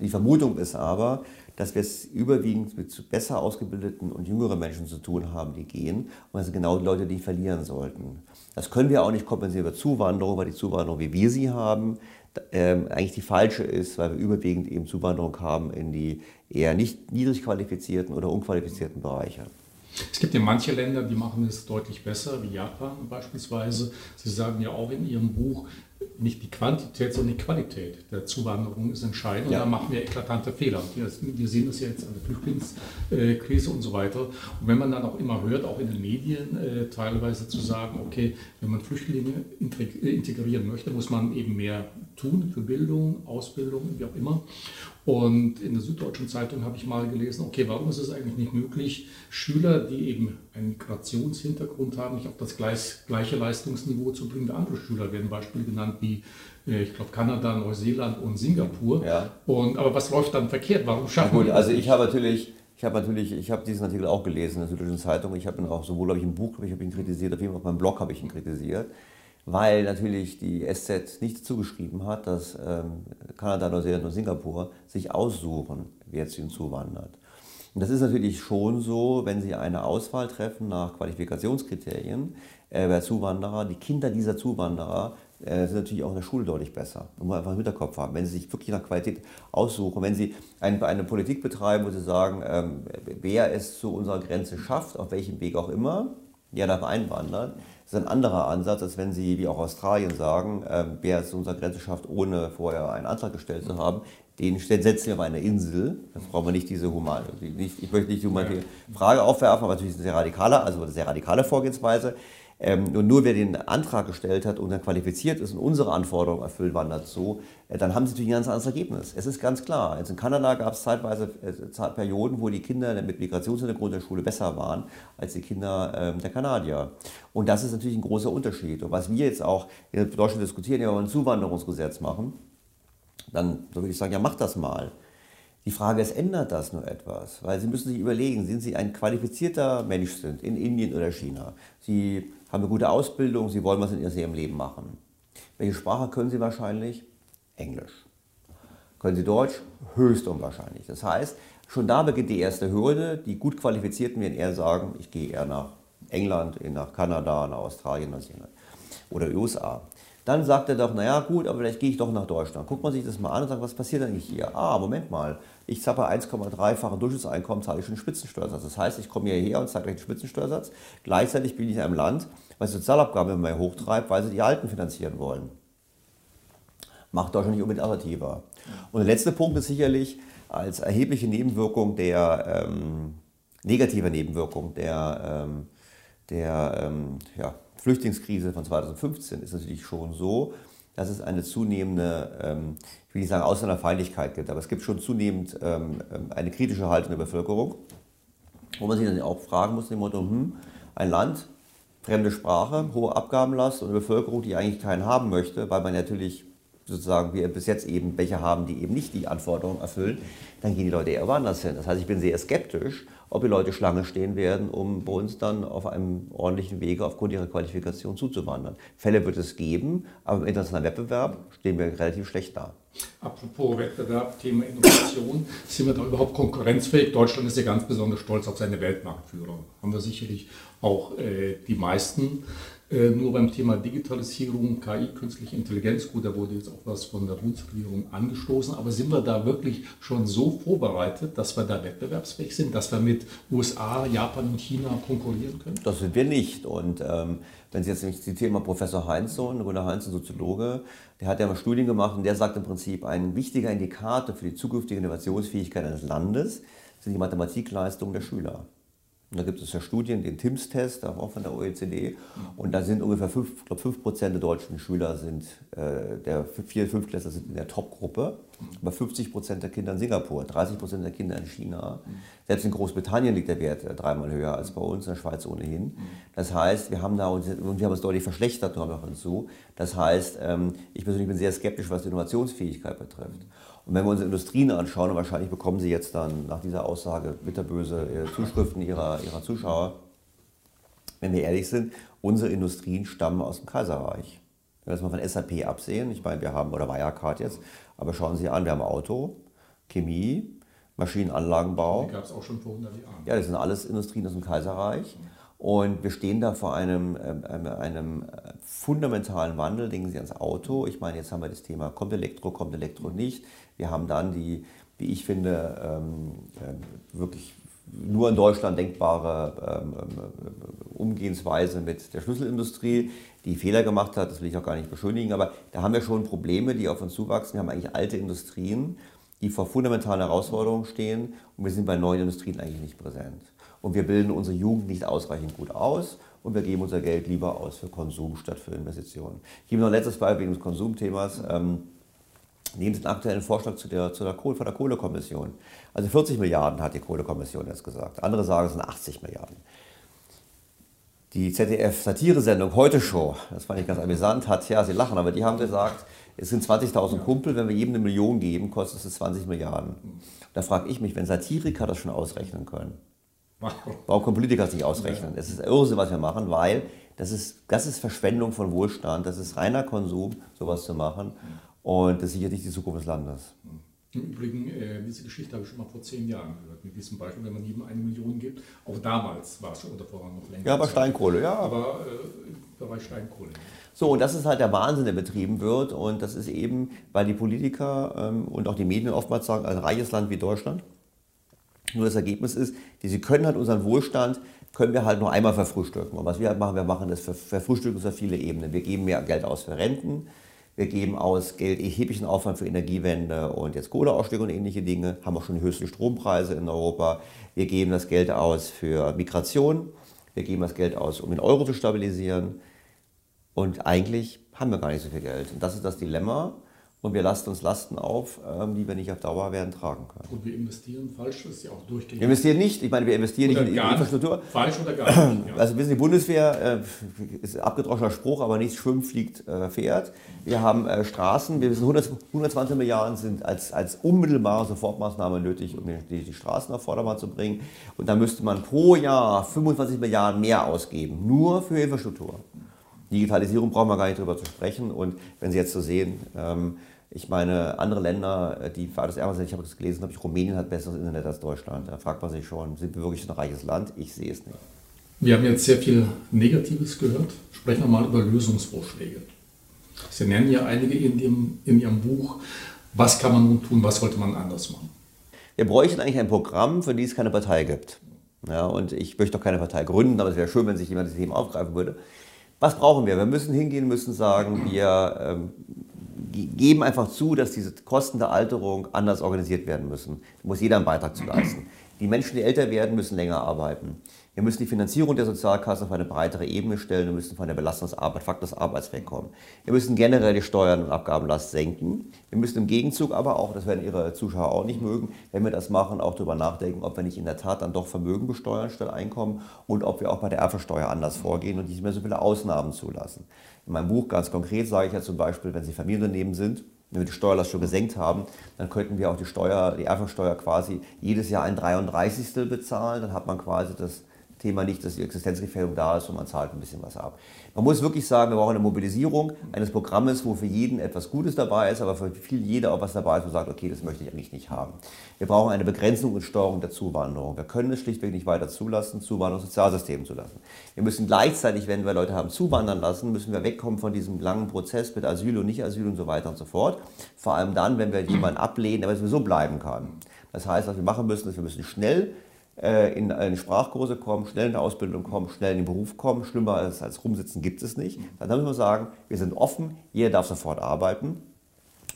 S2: Die Vermutung ist aber, dass wir es überwiegend mit besser ausgebildeten und jüngeren Menschen zu tun haben, die gehen. Und das sind genau die Leute, die verlieren sollten. Das können wir auch nicht kompensieren über Zuwanderung, weil die Zuwanderung, wie wir sie haben, ähm, eigentlich die falsche ist, weil wir überwiegend eben Zuwanderung haben in die eher nicht niedrig qualifizierten oder unqualifizierten Bereiche.
S1: Es gibt ja manche Länder, die machen es deutlich besser, wie Japan beispielsweise. Sie sagen ja auch in Ihrem Buch, nicht die Quantität, sondern die Qualität der Zuwanderung ist entscheidend. Ja. Und da machen wir eklatante Fehler. Wir sehen das ja jetzt an der Flüchtlingskrise und so weiter. Und wenn man dann auch immer hört, auch in den Medien äh, teilweise zu sagen, okay, wenn man Flüchtlinge integrieren möchte, muss man eben mehr tun für Bildung, Ausbildung, wie auch immer. Und in der Süddeutschen Zeitung habe ich mal gelesen, okay, warum ist es eigentlich nicht möglich, Schüler, die eben einen Migrationshintergrund haben, nicht auf das gleiche Leistungsniveau zu bringen wie andere Schüler, werden Beispiele genannt wie, äh, ich glaube, Kanada, Neuseeland und Singapur. Ja. Und, aber was läuft dann verkehrt? Warum schaffen
S2: wir das? Also ich habe natürlich... Ich habe natürlich, ich habe diesen Artikel auch gelesen in der Süddeutschen Zeitung. Ich habe ihn auch sowohl, habe ich im Buch, ich habe ihn kritisiert, auf jeden Fall auf meinem Blog habe ich ihn kritisiert weil natürlich die SZ nicht zugeschrieben hat, dass ähm, Kanada, Neuseeland und Singapur sich aussuchen, wer zu ihnen zuwandert. Und das ist natürlich schon so, wenn Sie eine Auswahl treffen nach Qualifikationskriterien äh, bei Zuwanderer, die Kinder dieser Zuwanderer äh, sind natürlich auch in der Schule deutlich besser. Und man einfach im Hinterkopf haben. Wenn Sie sich wirklich nach Qualität aussuchen, wenn Sie ein, eine Politik betreiben, wo Sie sagen, ähm, wer es zu unserer Grenze schafft, auf welchem Weg auch immer, der darf einwandern, das ist ein anderer Ansatz, als wenn Sie, wie auch Australien sagen, äh, wer es zu unserer Grenze schafft, ohne vorher einen Antrag gestellt zu haben, den setzen wir auf eine Insel. Das brauchen wir nicht diese humane, nicht, ich möchte nicht die humane Frage aufwerfen, aber natürlich eine sehr radikale, also eine sehr radikale Vorgehensweise. Ähm, und nur wer den Antrag gestellt hat und dann qualifiziert ist und unsere Anforderungen erfüllt, wandert so, äh, dann haben sie natürlich ein ganz anderes Ergebnis. Es ist ganz klar. Jetzt in Kanada gab es zeitweise äh, Perioden, wo die Kinder mit Migrationshintergrund der Schule besser waren als die Kinder äh, der Kanadier. Und das ist natürlich ein großer Unterschied. Und was wir jetzt auch in Deutschland diskutieren, ja, wir ein Zuwanderungsgesetz machen, dann würde ich sagen, ja, mach das mal. Die Frage ist, ändert das nur etwas? Weil Sie müssen sich überlegen, sind Sie ein qualifizierter Mensch sind in Indien oder China? Sie haben eine gute Ausbildung, Sie wollen was in Ihrem Leben machen. Welche Sprache können Sie wahrscheinlich? Englisch. Können Sie Deutsch? Höchst unwahrscheinlich. Das heißt, schon da beginnt die erste Hürde. Die gut Qualifizierten werden eher sagen, ich gehe eher nach England, nach Kanada, nach Australien, Neuseeland oder USA. Dann sagt er doch, naja gut, aber vielleicht gehe ich doch nach Deutschland. Guckt man sich das mal an und sagt, was passiert eigentlich hier? Ah, Moment mal, ich zappe 1,3-fache Durchschnittseinkommen, zahle ich schon einen Spitzensteuersatz. Das heißt, ich komme hierher und zahle gleich einen Spitzensteuersatz. Gleichzeitig bin ich in einem Land, was Sozialabgaben immer mehr hochtreibt, weil sie die Alten finanzieren wollen. Macht Deutschland nicht unbedingt attraktiver. Und der letzte Punkt ist sicherlich als erhebliche Nebenwirkung der ähm, negative Nebenwirkung der, ähm, der ähm, ja, Flüchtlingskrise von 2015 ist natürlich schon so, dass es eine zunehmende, ähm, ich will nicht sagen Ausländerfeindlichkeit gibt, aber es gibt schon zunehmend ähm, ähm, eine kritische Haltung der Bevölkerung, wo man sich dann auch fragen muss, dem Motto, hm, ein Land, fremde Sprache, hohe Abgabenlast und eine Bevölkerung, die eigentlich keinen haben möchte, weil man natürlich sozusagen wir bis jetzt eben welche haben, die eben nicht die Anforderungen erfüllen, dann gehen die Leute eher woanders hin. Das heißt, ich bin sehr skeptisch, ob die Leute Schlange stehen werden, um bei uns dann auf einem ordentlichen Wege aufgrund ihrer Qualifikation zuzuwandern. Fälle wird es geben, aber im internationalen Wettbewerb stehen wir relativ schlecht da.
S1: Apropos Wettbewerb, Thema Innovation, sind wir da überhaupt konkurrenzfähig? Deutschland ist ja ganz besonders stolz auf seine Weltmarktführer. Haben wir sicherlich auch äh, die meisten. Äh, nur beim Thema Digitalisierung, KI, künstliche Intelligenz, gut, da wurde jetzt auch was von der Bundesregierung angestoßen, aber sind wir da wirklich schon so vorbereitet, dass wir da wettbewerbsfähig sind, dass wir mit USA, Japan und China konkurrieren können?
S2: Das sind wir nicht. Und ähm, wenn Sie jetzt nämlich zitieren mal Professor Heinzsohn, Gunnar Heinz, ein Soziologe, der hat ja mal Studien gemacht und der sagt im Prinzip, ein wichtiger Indikator für die zukünftige Innovationsfähigkeit eines Landes sind die Mathematikleistungen der Schüler. Da gibt es ja Studien, den TIMS-Test, auch von der OECD. Und da sind ungefähr 5, ich glaube 5 Prozent der deutschen Schüler sind, äh, der 4, 5 Klässler sind in der Top-Gruppe. Aber 50 Prozent der Kinder in Singapur, 30 Prozent der Kinder in China. Selbst in Großbritannien liegt der Wert äh, dreimal höher als bei uns, in der Schweiz ohnehin. Das heißt, wir haben da uns, und wir haben es deutlich verschlechtert noch hinzu. Das heißt, ähm, ich persönlich bin sehr skeptisch, was die Innovationsfähigkeit betrifft. Und wenn wir unsere Industrien anschauen, und wahrscheinlich bekommen Sie jetzt dann nach dieser Aussage bitterböse äh, Zuschriften Ihrer, Ihrer Zuschauer, wenn wir ehrlich sind, unsere Industrien stammen aus dem Kaiserreich. Wenn wir das mal von SAP absehen, ich meine, wir haben, oder Wirecard jetzt, aber schauen Sie an, wir haben Auto, Chemie, Maschinenanlagenbau.
S1: Die gab es auch schon vor 100 Jahren.
S2: Ja, das sind alles Industrien aus dem Kaiserreich. Und wir stehen da vor einem, ähm, einem fundamentalen Wandel. Denken Sie ans Auto. Ich meine, jetzt haben wir das Thema, kommt Elektro, kommt Elektro nicht. Wir haben dann die, wie ich finde, ähm, äh, wirklich nur in Deutschland denkbare ähm, äh, Umgehensweise mit der Schlüsselindustrie, die Fehler gemacht hat, das will ich auch gar nicht beschönigen, aber da haben wir schon Probleme, die auf uns zuwachsen. Wir haben eigentlich alte Industrien, die vor fundamentalen Herausforderungen stehen und wir sind bei neuen Industrien eigentlich nicht präsent. Und wir bilden unsere Jugend nicht ausreichend gut aus und wir geben unser Geld lieber aus für Konsum statt für Investitionen. Ich gebe noch ein letztes Beispiel wegen des Konsumthemas. Ähm, nehmen Sie den aktuellen Vorschlag zu der, zu der Kohle, von der Kohlekommission. Also 40 Milliarden hat die Kohlekommission jetzt gesagt. Andere sagen, es sind 80 Milliarden. Die ZDF-Satiresendung Heute Show, das fand ich ganz amüsant, hat, ja, Sie lachen, aber die haben gesagt, es sind 20.000 Kumpel, wenn wir jedem eine Million geben, kostet es 20 Milliarden. Da frage ich mich, wenn Satiriker das schon ausrechnen können, warum können Politiker das nicht ausrechnen? Es ist Irrsinn, was wir machen, weil das ist, das ist Verschwendung von Wohlstand, das ist reiner Konsum, sowas zu machen. Und das ist sicher nicht die Zukunft des Landes.
S1: Im Übrigen, äh, diese Geschichte habe ich schon mal vor zehn Jahren gehört. Mit diesem Beispiel, wenn man jedem eine Million gibt. Auch damals war es schon unter vorher noch länger.
S2: Ja, aber Steinkohle, ja.
S1: Aber äh, im Bereich Steinkohle.
S2: So, und das ist halt der Wahnsinn, der betrieben wird. Und das ist eben, weil die Politiker ähm, und auch die Medien oftmals sagen, ein reiches Land wie Deutschland. Nur das Ergebnis ist, sie können halt unseren Wohlstand, können wir halt nur einmal verfrühstücken. Und was wir halt machen, wir machen das verfrühstücken auf viele Ebenen. Wir geben mehr Geld aus für Renten, wir geben aus Geld erheblichen Aufwand für Energiewende und jetzt Kohleausstieg und ähnliche Dinge, haben auch schon die höchsten Strompreise in Europa. Wir geben das Geld aus für Migration, wir geben das Geld aus, um den Euro zu stabilisieren. Und eigentlich haben wir gar nicht so viel Geld. Und das ist das Dilemma und wir lasten uns Lasten auf, ähm, die wir nicht auf Dauer werden tragen können.
S1: Und wir investieren falsch, das ist ja auch durchgehend.
S2: Wir investieren nicht, ich meine, wir investieren oder nicht in die Infrastruktur.
S1: Falsch oder gar nicht.
S2: Ja. Also wissen Sie, die Bundeswehr äh, ist ein abgedroschener Spruch, aber nichts schwimmt, fliegt, äh, fährt. Wir haben äh, Straßen, wir wissen, 100, 120 Milliarden sind als, als unmittelbare Sofortmaßnahme nötig, um die, die Straßen auf Vordermann zu bringen. Und da müsste man pro Jahr 25 Milliarden mehr ausgeben, nur für Infrastruktur. Digitalisierung brauchen wir gar nicht drüber zu sprechen. Und wenn Sie jetzt so sehen, ähm, ich meine, andere Länder, äh, die war das ärmer ich habe das gelesen, habe ich, Rumänien hat besseres Internet als Deutschland. Da fragt man sich schon, sind wir wirklich ein reiches Land? Ich sehe es nicht.
S1: Wir haben jetzt sehr viel Negatives gehört. Sprechen wir mal über Lösungsvorschläge. Sie nennen ja einige in, dem, in Ihrem Buch. Was kann man nun tun, was sollte man anders machen?
S2: Wir bräuchten eigentlich ein Programm, für die es keine Partei gibt. Ja, und ich möchte doch keine Partei gründen, aber es wäre schön, wenn sich jemand das Thema aufgreifen würde. Was brauchen wir? Wir müssen hingehen, müssen sagen, wir ähm, geben einfach zu, dass diese Kosten der Alterung anders organisiert werden müssen. Da muss jeder einen Beitrag zu leisten. Die Menschen, die älter werden, müssen länger arbeiten. Wir müssen die Finanzierung der Sozialkasse auf eine breitere Ebene stellen. Wir müssen von der Belastungsarbeit, Fakt des Arbeits wegkommen. Wir müssen generell die Steuern und Abgabenlast senken. Wir müssen im Gegenzug aber auch, das werden Ihre Zuschauer auch nicht mögen, wenn wir das machen, auch darüber nachdenken, ob wir nicht in der Tat dann doch Vermögen besteuern statt Einkommen und ob wir auch bei der Erbversteuer anders vorgehen und nicht mehr so viele Ausnahmen zulassen. In meinem Buch ganz konkret sage ich ja zum Beispiel, wenn Sie Familienunternehmen sind, wenn wir die Steuerlast schon gesenkt haben, dann könnten wir auch die Steuer, die Erbversteuer quasi jedes Jahr ein 33. bezahlen. Dann hat man quasi das Thema nicht, dass die Existenzgefährdung da ist und man zahlt ein bisschen was ab. Man muss wirklich sagen, wir brauchen eine Mobilisierung eines Programmes, wo für jeden etwas Gutes dabei ist, aber für viel jeder auch was dabei ist, wo sagt, okay, das möchte ich eigentlich nicht haben. Wir brauchen eine Begrenzung und Steuerung der Zuwanderung. Wir können es schlichtweg nicht weiter zulassen, Zuwanderung Sozialsystem zulassen. Wir müssen gleichzeitig, wenn wir Leute haben zuwandern lassen, müssen wir wegkommen von diesem langen Prozess mit Asyl und Nicht-Asyl und so weiter und so fort. Vor allem dann, wenn wir jemanden ablehnen, der sowieso bleiben kann. Das heißt, was wir machen müssen, ist, wir müssen schnell in eine Sprachkurse kommen, schnell in eine Ausbildung kommen, schnell in den Beruf kommen. Schlimmer als, als rumsitzen gibt es nicht. Dann müssen wir sagen, wir sind offen, jeder darf sofort arbeiten.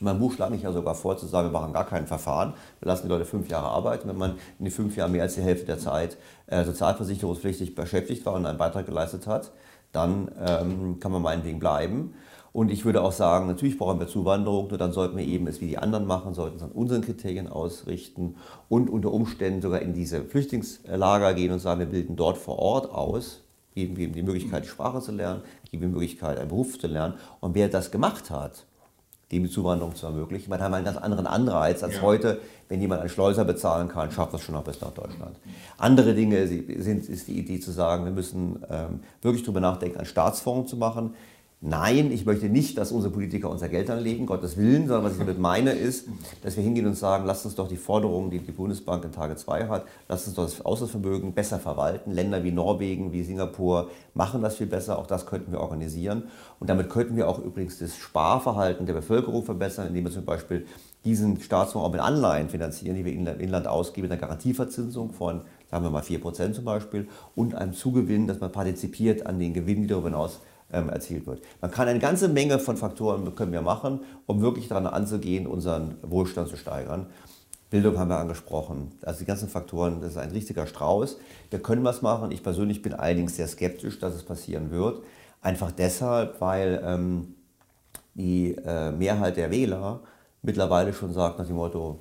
S2: In meinem Buch schlage ich ja sogar vor, zu sagen, wir machen gar kein Verfahren, wir lassen die Leute fünf Jahre arbeiten. Wenn man in den fünf Jahren mehr als die Hälfte der Zeit äh, sozialversicherungspflichtig beschäftigt war und einen Beitrag geleistet hat, dann ähm, kann man meinetwegen bleiben. Und ich würde auch sagen, natürlich brauchen wir Zuwanderung, nur dann sollten wir eben es wie die anderen machen, sollten es an unseren Kriterien ausrichten und unter Umständen sogar in diese Flüchtlingslager gehen und sagen, wir bilden dort vor Ort aus, geben ihm die Möglichkeit, die Sprache zu lernen, geben ihm die Möglichkeit, einen Beruf zu lernen. Und wer das gemacht hat, dem die Zuwanderung zu ermöglichen. Man hat einen ganz anderen Anreiz als ja. heute, wenn jemand einen Schleuser bezahlen kann, schafft das schon noch bis nach Deutschland. Andere Dinge sind, ist die Idee zu sagen, wir müssen ähm, wirklich darüber nachdenken, einen Staatsfonds zu machen, Nein, ich möchte nicht, dass unsere Politiker unser Geld anlegen, Gottes Willen, sondern was ich damit meine ist, dass wir hingehen und sagen, lasst uns doch die Forderungen, die die Bundesbank in Tage 2 hat, lasst uns doch das Auslandsvermögen besser verwalten. Länder wie Norwegen, wie Singapur machen das viel besser, auch das könnten wir organisieren. Und damit könnten wir auch übrigens das Sparverhalten der Bevölkerung verbessern, indem wir zum Beispiel diesen Staatsfonds auch mit Anleihen finanzieren, die wir in Inland ausgeben, mit einer Garantieverzinsung von, sagen wir mal, 4% zum Beispiel und einem Zugewinn, dass man partizipiert an den Gewinnen, die darüber hinaus ähm, erzielt wird. Man kann eine ganze Menge von Faktoren können wir machen, um wirklich daran anzugehen, unseren Wohlstand zu steigern. Bildung haben wir angesprochen. Also die ganzen Faktoren, das ist ein richtiger Strauß. Wir können was machen. Ich persönlich bin allerdings sehr skeptisch, dass es passieren wird. Einfach deshalb, weil ähm, die äh, Mehrheit der Wähler mittlerweile schon sagt nach dem Motto,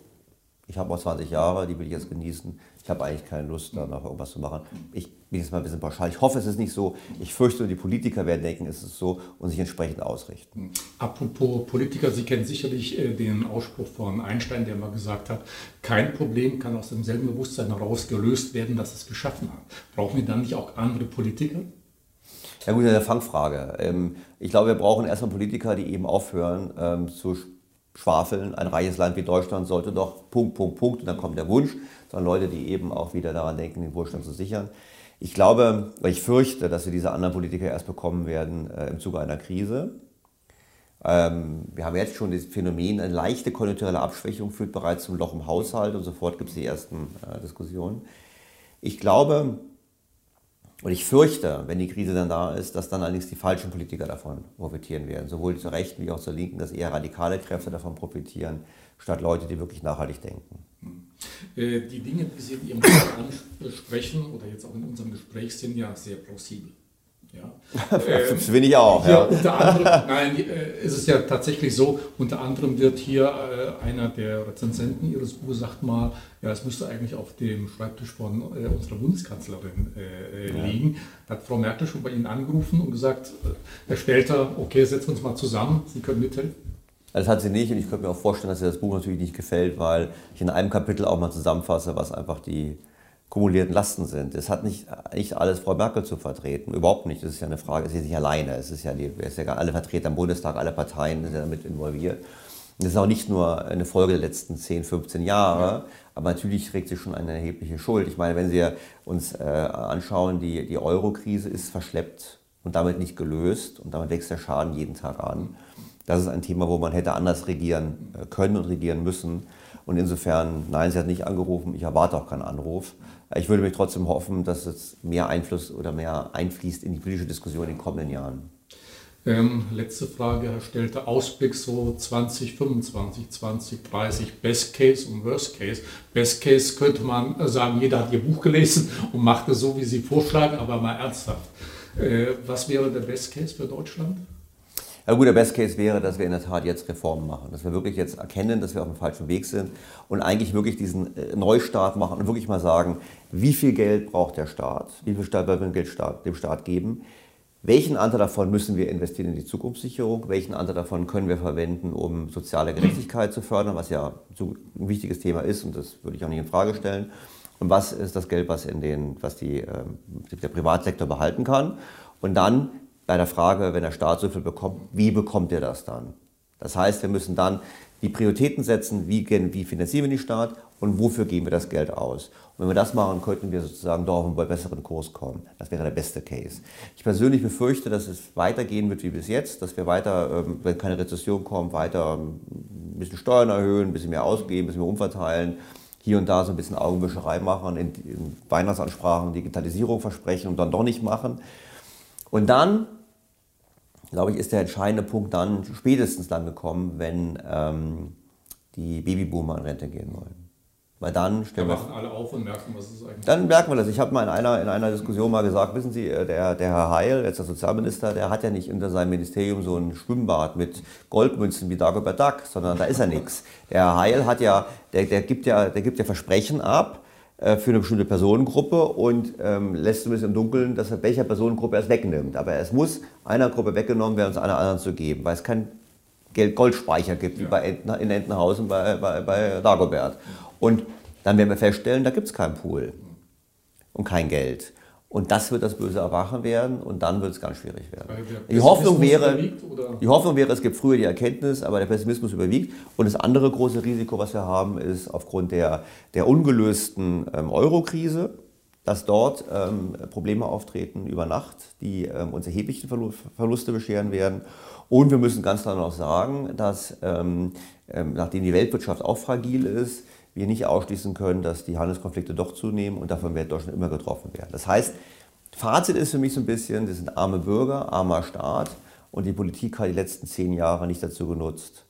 S2: ich habe noch 20 Jahre, die will ich jetzt genießen. Ich habe eigentlich keine Lust, da noch irgendwas zu machen. Ich bin jetzt mal ein bisschen pauschal. Ich hoffe, es ist nicht so. Ich fürchte, die Politiker werden denken, es ist so und sich entsprechend ausrichten.
S1: Apropos Politiker, Sie kennen sicherlich äh, den Ausspruch von Einstein, der mal gesagt hat, kein Problem kann aus demselben Bewusstsein heraus gelöst werden, das es geschaffen hat. Brauchen wir dann nicht auch andere Politiker?
S2: Ja gut, eine Fangfrage. Ähm, ich glaube, wir brauchen erstmal Politiker, die eben aufhören ähm, zu schwafeln, ein reiches Land wie Deutschland sollte doch Punkt, Punkt, Punkt, und dann kommt der Wunsch, sondern Leute, die eben auch wieder daran denken, den Wohlstand zu sichern. Ich glaube, weil ich fürchte, dass wir diese anderen Politiker erst bekommen werden äh, im Zuge einer Krise. Ähm, wir haben jetzt schon das Phänomen, eine leichte konjunkturelle Abschwächung führt bereits zum Loch im Haushalt und sofort gibt es die ersten äh, Diskussionen. Ich glaube, und ich fürchte, wenn die Krise dann da ist, dass dann allerdings die falschen Politiker davon profitieren werden. Sowohl zur Rechten wie auch zur Linken, dass eher radikale Kräfte davon profitieren, statt Leute, die wirklich nachhaltig denken.
S1: Äh, die Dinge, die Sie in Ihrem Buch ansprechen oder jetzt auch in unserem Gespräch, sind ja sehr plausibel.
S2: Ja. das bin ich auch.
S1: Ja. Unter anderem, nein, äh, ist es ja tatsächlich so, unter anderem wird hier äh, einer der Rezensenten Ihres Buches sagt mal, ja, es müsste eigentlich auf dem Schreibtisch von äh, unserer Bundeskanzlerin äh, ja. liegen. Da hat Frau Merkel schon bei Ihnen angerufen und gesagt, äh, Herr Stelter, okay, setzen wir uns mal zusammen, Sie können mithelfen.
S2: Das hat sie nicht und ich könnte mir auch vorstellen, dass ihr das Buch natürlich nicht gefällt, weil ich in einem Kapitel auch mal zusammenfasse, was einfach die kumulierten Lasten sind. Es hat nicht, nicht alles Frau Merkel zu vertreten, überhaupt nicht. Das ist ja eine Frage, es ist nicht alleine. Es ist ja, die, ist ja alle Vertreter im Bundestag, alle Parteien sind ja damit involviert. Und das ist auch nicht nur eine Folge der letzten 10, 15 Jahre, ja. aber natürlich trägt sie schon eine erhebliche Schuld. Ich meine, wenn Sie uns äh, anschauen, die, die Euro-Krise ist verschleppt und damit nicht gelöst und damit wächst der Schaden jeden Tag an. Das ist ein Thema, wo man hätte anders regieren äh, können und regieren müssen. Und insofern, nein, sie hat nicht angerufen, ich erwarte auch keinen Anruf. Ich würde mich trotzdem hoffen, dass es mehr Einfluss oder mehr einfließt in die politische Diskussion in den kommenden Jahren.
S1: Ähm, letzte Frage, Herr Stelter. Ausblick so 2025, 2030, Best Case und Worst Case. Best Case könnte man sagen, jeder hat Ihr Buch gelesen und macht es so, wie Sie vorschlagen, aber mal ernsthaft. Äh, was wäre der Best Case für Deutschland?
S2: Ja gut, der Best Case wäre, dass wir in der Tat jetzt Reformen machen, dass wir wirklich jetzt erkennen, dass wir auf dem falschen Weg sind und eigentlich wirklich diesen äh, Neustart machen und wirklich mal sagen, wie viel Geld braucht der Staat, wie viel Staat wir dem Staat geben, welchen Anteil davon müssen wir investieren in die Zukunftssicherung, welchen Anteil davon können wir verwenden, um soziale Gerechtigkeit zu fördern, was ja ein wichtiges Thema ist und das würde ich auch nicht in Frage stellen. Und was ist das Geld, was, in den, was die, ähm, der Privatsektor behalten kann? Und dann bei der Frage, wenn der Staat so viel bekommt, wie bekommt er das dann? Das heißt, wir müssen dann die Prioritäten setzen, wie, wie finanzieren wir den Staat und wofür geben wir das Geld aus. Und wenn wir das machen, könnten wir sozusagen doch auf einen besseren Kurs kommen. Das wäre der beste Case. Ich persönlich befürchte, dass es weitergehen wird wie bis jetzt, dass wir weiter, ähm, wenn keine Rezession kommt, weiter ähm, ein bisschen Steuern erhöhen, ein bisschen mehr ausgeben, ein bisschen mehr umverteilen, hier und da so ein bisschen Augenwischerei machen, in, Weihnachtsansprachen Digitalisierung versprechen und dann doch nicht machen. Und dann glaube ich, ist der entscheidende Punkt dann spätestens dann gekommen, wenn ähm, die Babyboomer in Rente gehen wollen. Weil dann
S1: stellen wir. alle auf und merken, was es eigentlich
S2: Dann merken wir das. Ich habe mal in einer, in einer Diskussion mal gesagt, wissen Sie, äh, der, der Herr Heil, jetzt der Sozialminister, der hat ja nicht unter seinem Ministerium so ein Schwimmbad mit Goldmünzen wie Dagobert Duck, sondern da ist er nichts. Der Herr Heil hat ja, der, der, gibt ja, der gibt ja Versprechen ab für eine bestimmte Personengruppe und ähm, lässt ein bisschen im Dunkeln, dass er welcher Personengruppe er es wegnimmt. Aber es muss einer Gruppe weggenommen werden, um es einer anderen zu geben, weil es keinen Goldspeicher gibt, ja. wie bei Enten, in Entenhausen bei, bei, bei Dagobert. Und dann werden wir feststellen, da gibt es keinen Pool und kein Geld. Und das wird das böse Erwachen werden und dann wird es ganz schwierig werden. Die Hoffnung, wäre, die Hoffnung wäre, es gibt früher die Erkenntnis, aber der Pessimismus überwiegt. Und das andere große Risiko, was wir haben, ist aufgrund der, der ungelösten ähm, Euro-Krise, dass dort ähm, Probleme auftreten über Nacht, die ähm, uns erhebliche Verluste bescheren werden. Und wir müssen ganz klar noch sagen, dass ähm, ähm, nachdem die Weltwirtschaft auch fragil ist, wir nicht ausschließen können, dass die Handelskonflikte doch zunehmen und davon wird Deutschland immer getroffen werden. Das heißt, Fazit ist für mich so ein bisschen, wir sind arme Bürger, armer Staat und die Politik hat die letzten zehn Jahre nicht dazu genutzt,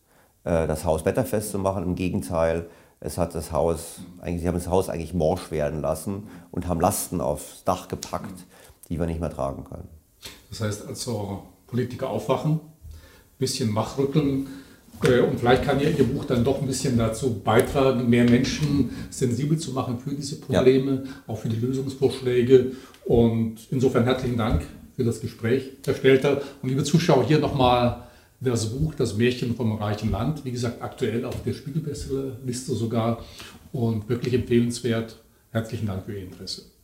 S2: äh, das Haus wetterfest zu machen. Im Gegenteil, es hat das Haus, eigentlich, sie haben das Haus eigentlich morsch werden lassen und haben Lasten aufs Dach gepackt, die wir nicht mehr tragen können.
S1: Das heißt also, Politiker aufwachen, bisschen wachrütteln, und vielleicht kann ja Ihr Buch dann doch ein bisschen dazu beitragen, mehr Menschen sensibel zu machen für diese Probleme, ja. auch für die Lösungsvorschläge. Und insofern herzlichen Dank für das Gespräch, Herr Stelter. Und liebe Zuschauer, hier nochmal das Buch Das Märchen vom reichen Land. Wie gesagt, aktuell auf der Spiegelbestsellerliste sogar und wirklich empfehlenswert. Herzlichen Dank für Ihr Interesse.